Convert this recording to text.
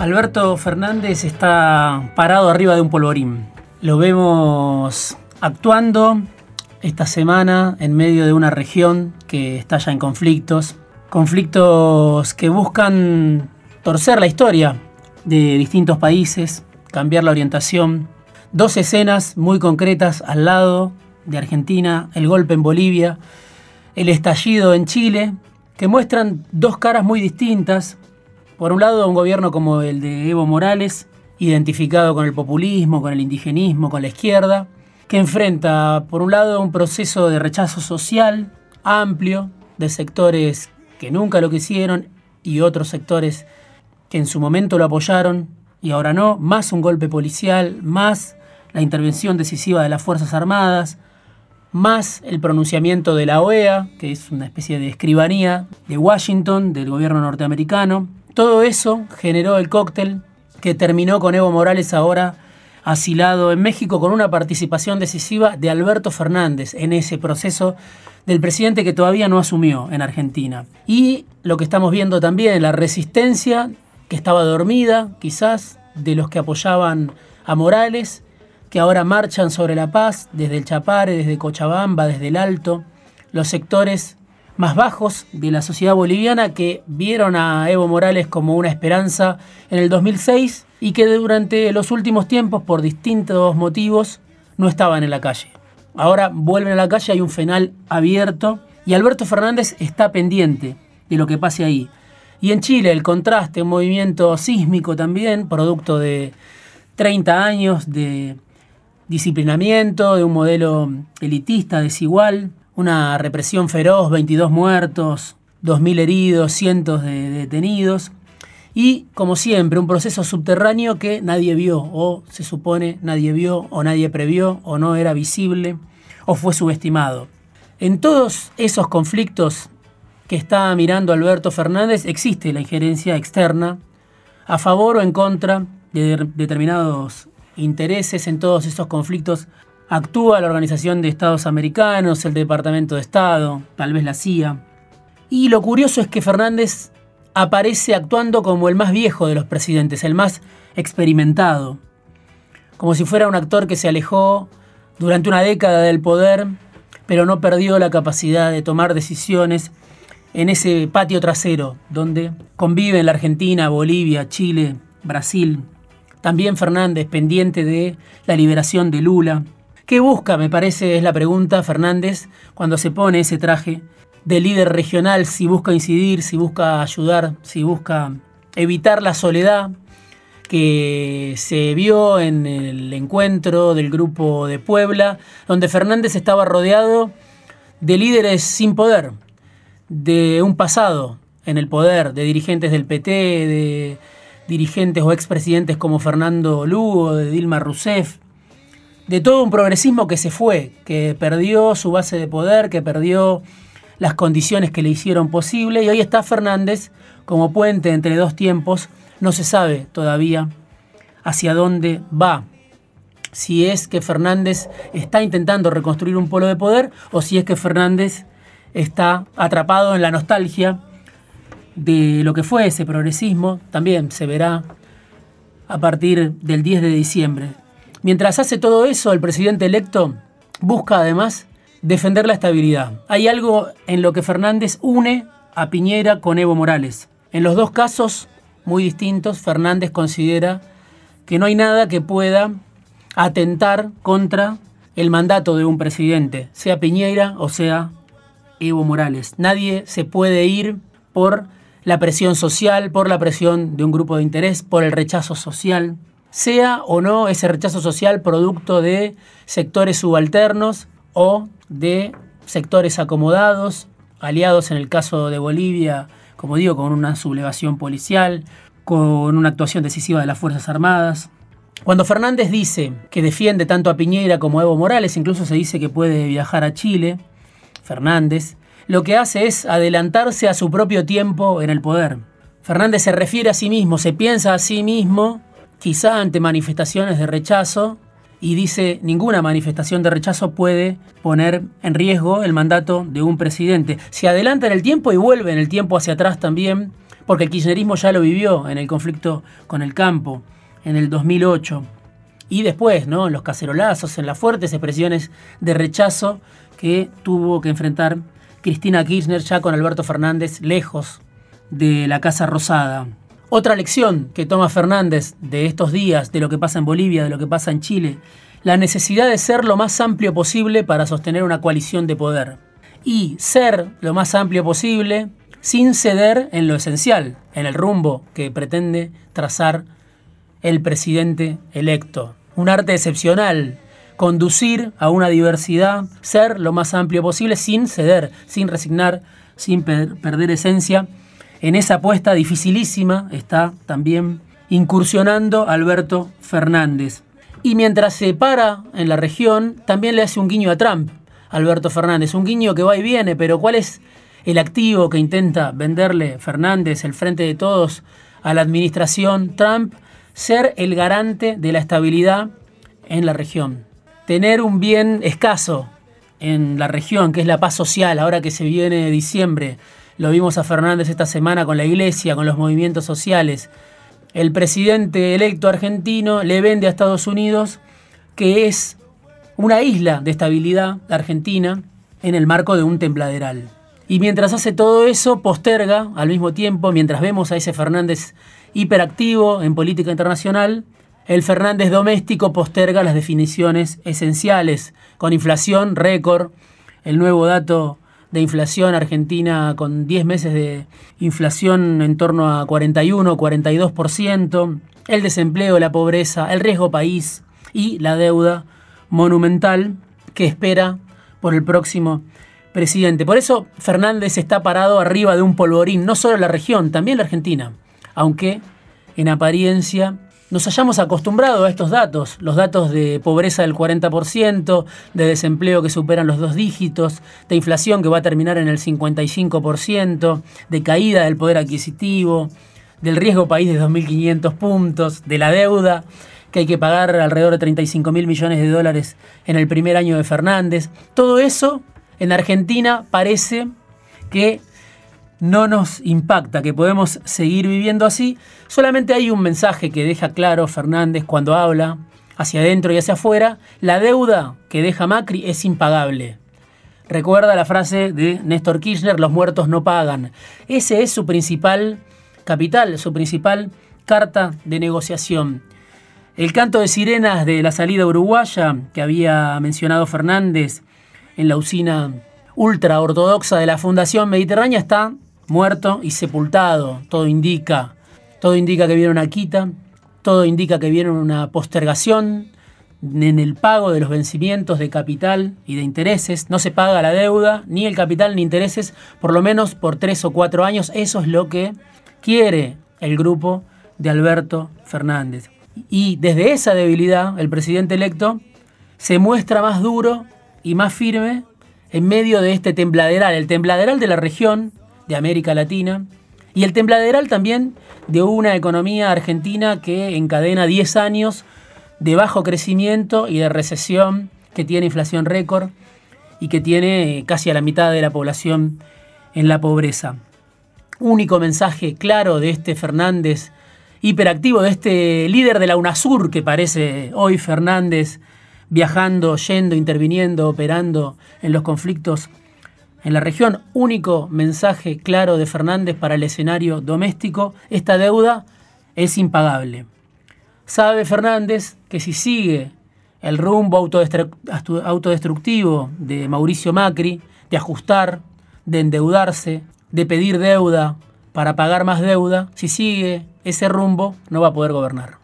Alberto Fernández está parado arriba de un polvorín. Lo vemos actuando esta semana en medio de una región que estalla en conflictos, conflictos que buscan torcer la historia de distintos países, cambiar la orientación. Dos escenas muy concretas al lado de Argentina, el golpe en Bolivia, el estallido en Chile, que muestran dos caras muy distintas por un lado, un gobierno como el de Evo Morales, identificado con el populismo, con el indigenismo, con la izquierda, que enfrenta, por un lado, un proceso de rechazo social amplio de sectores que nunca lo quisieron y otros sectores que en su momento lo apoyaron y ahora no, más un golpe policial, más la intervención decisiva de las Fuerzas Armadas, más el pronunciamiento de la OEA, que es una especie de escribanía de Washington, del gobierno norteamericano, todo eso generó el cóctel que terminó con Evo Morales ahora asilado en México con una participación decisiva de Alberto Fernández en ese proceso del presidente que todavía no asumió en Argentina. Y lo que estamos viendo también, la resistencia que estaba dormida, quizás, de los que apoyaban a Morales, que ahora marchan sobre la paz desde el Chapare, desde Cochabamba, desde el Alto, los sectores más bajos de la sociedad boliviana que vieron a Evo Morales como una esperanza en el 2006 y que durante los últimos tiempos, por distintos motivos, no estaban en la calle. Ahora vuelven a la calle, hay un fenal abierto y Alberto Fernández está pendiente de lo que pase ahí. Y en Chile el contraste, un movimiento sísmico también, producto de 30 años de disciplinamiento, de un modelo elitista, desigual, una represión feroz, 22 muertos, 2.000 heridos, cientos de detenidos y, como siempre, un proceso subterráneo que nadie vio o se supone nadie vio o nadie previó o no era visible o fue subestimado. En todos esos conflictos que está mirando Alberto Fernández existe la injerencia externa a favor o en contra de determinados intereses en todos esos conflictos Actúa la Organización de Estados Americanos, el Departamento de Estado, tal vez la CIA. Y lo curioso es que Fernández aparece actuando como el más viejo de los presidentes, el más experimentado, como si fuera un actor que se alejó durante una década del poder, pero no perdió la capacidad de tomar decisiones en ese patio trasero donde conviven la Argentina, Bolivia, Chile, Brasil. También Fernández, pendiente de la liberación de Lula, ¿Qué busca, me parece, es la pregunta, Fernández, cuando se pone ese traje de líder regional? Si busca incidir, si busca ayudar, si busca evitar la soledad que se vio en el encuentro del grupo de Puebla, donde Fernández estaba rodeado de líderes sin poder, de un pasado en el poder, de dirigentes del PT, de dirigentes o expresidentes como Fernando Lugo, de Dilma Rousseff, de todo un progresismo que se fue, que perdió su base de poder, que perdió las condiciones que le hicieron posible y hoy está Fernández como puente entre dos tiempos, no se sabe todavía hacia dónde va. Si es que Fernández está intentando reconstruir un polo de poder o si es que Fernández está atrapado en la nostalgia de lo que fue ese progresismo, también se verá a partir del 10 de diciembre. Mientras hace todo eso, el presidente electo busca además defender la estabilidad. Hay algo en lo que Fernández une a Piñera con Evo Morales. En los dos casos muy distintos, Fernández considera que no hay nada que pueda atentar contra el mandato de un presidente, sea Piñera o sea Evo Morales. Nadie se puede ir por la presión social, por la presión de un grupo de interés, por el rechazo social sea o no ese rechazo social producto de sectores subalternos o de sectores acomodados, aliados en el caso de Bolivia, como digo, con una sublevación policial, con una actuación decisiva de las Fuerzas Armadas. Cuando Fernández dice que defiende tanto a Piñera como a Evo Morales, incluso se dice que puede viajar a Chile, Fernández, lo que hace es adelantarse a su propio tiempo en el poder. Fernández se refiere a sí mismo, se piensa a sí mismo quizá ante manifestaciones de rechazo, y dice, ninguna manifestación de rechazo puede poner en riesgo el mandato de un presidente. Se adelanta en el tiempo y vuelve en el tiempo hacia atrás también, porque el kirchnerismo ya lo vivió en el conflicto con el campo en el 2008 y después, ¿no? En los cacerolazos, en las fuertes expresiones de rechazo que tuvo que enfrentar Cristina Kirchner ya con Alberto Fernández lejos de la Casa Rosada. Otra lección que toma Fernández de estos días, de lo que pasa en Bolivia, de lo que pasa en Chile, la necesidad de ser lo más amplio posible para sostener una coalición de poder. Y ser lo más amplio posible sin ceder en lo esencial, en el rumbo que pretende trazar el presidente electo un arte excepcional, conducir a una diversidad, ser lo más amplio posible sin ceder, sin resignar, sin perder esencia. En esa apuesta dificilísima está también incursionando Alberto Fernández. Y mientras se para en la región, también le hace un guiño a Trump, Alberto Fernández, un guiño que va y viene, pero ¿cuál es el activo que intenta venderle Fernández, el frente de todos, a la administración Trump? ser el garante de la estabilidad en la región. Tener un bien escaso en la región, que es la paz social, ahora que se viene diciembre. Lo vimos a Fernández esta semana con la iglesia, con los movimientos sociales. El presidente electo argentino le vende a Estados Unidos que es una isla de estabilidad argentina en el marco de un templaderal. Y mientras hace todo eso, posterga al mismo tiempo, mientras vemos a ese Fernández hiperactivo en política internacional, el Fernández doméstico posterga las definiciones esenciales, con inflación récord, el nuevo dato de inflación argentina con 10 meses de inflación en torno a 41, 42%, el desempleo, la pobreza, el riesgo país y la deuda monumental que espera por el próximo presidente. Por eso Fernández está parado arriba de un polvorín, no solo la región, también la Argentina aunque en apariencia nos hayamos acostumbrado a estos datos, los datos de pobreza del 40%, de desempleo que superan los dos dígitos, de inflación que va a terminar en el 55%, de caída del poder adquisitivo, del riesgo país de 2.500 puntos, de la deuda que hay que pagar alrededor de 35 mil millones de dólares en el primer año de Fernández. Todo eso en Argentina parece que no nos impacta, que podemos seguir viviendo así. Solamente hay un mensaje que deja claro Fernández cuando habla, hacia adentro y hacia afuera, la deuda que deja Macri es impagable. Recuerda la frase de Néstor Kirchner, los muertos no pagan. Ese es su principal capital, su principal carta de negociación. El canto de sirenas de la salida uruguaya que había mencionado Fernández en la usina ultra ortodoxa de la Fundación Mediterránea está muerto y sepultado. Todo indica, todo indica que viene una quita, todo indica que viene una postergación en el pago de los vencimientos de capital y de intereses. No se paga la deuda, ni el capital ni intereses, por lo menos por tres o cuatro años. Eso es lo que quiere el grupo de Alberto Fernández. Y desde esa debilidad, el presidente electo se muestra más duro y más firme en medio de este tembladeral, el tembladeral de la región, de América Latina, y el tembladeral también de una economía argentina que encadena 10 años de bajo crecimiento y de recesión, que tiene inflación récord y que tiene casi a la mitad de la población en la pobreza. Único mensaje claro de este Fernández hiperactivo, de este líder de la UNASUR que parece hoy Fernández viajando, yendo, interviniendo, operando en los conflictos en la región, único mensaje claro de Fernández para el escenario doméstico, esta deuda es impagable. Sabe Fernández que si sigue el rumbo autodestructivo de Mauricio Macri, de ajustar, de endeudarse, de pedir deuda para pagar más deuda, si sigue ese rumbo no va a poder gobernar.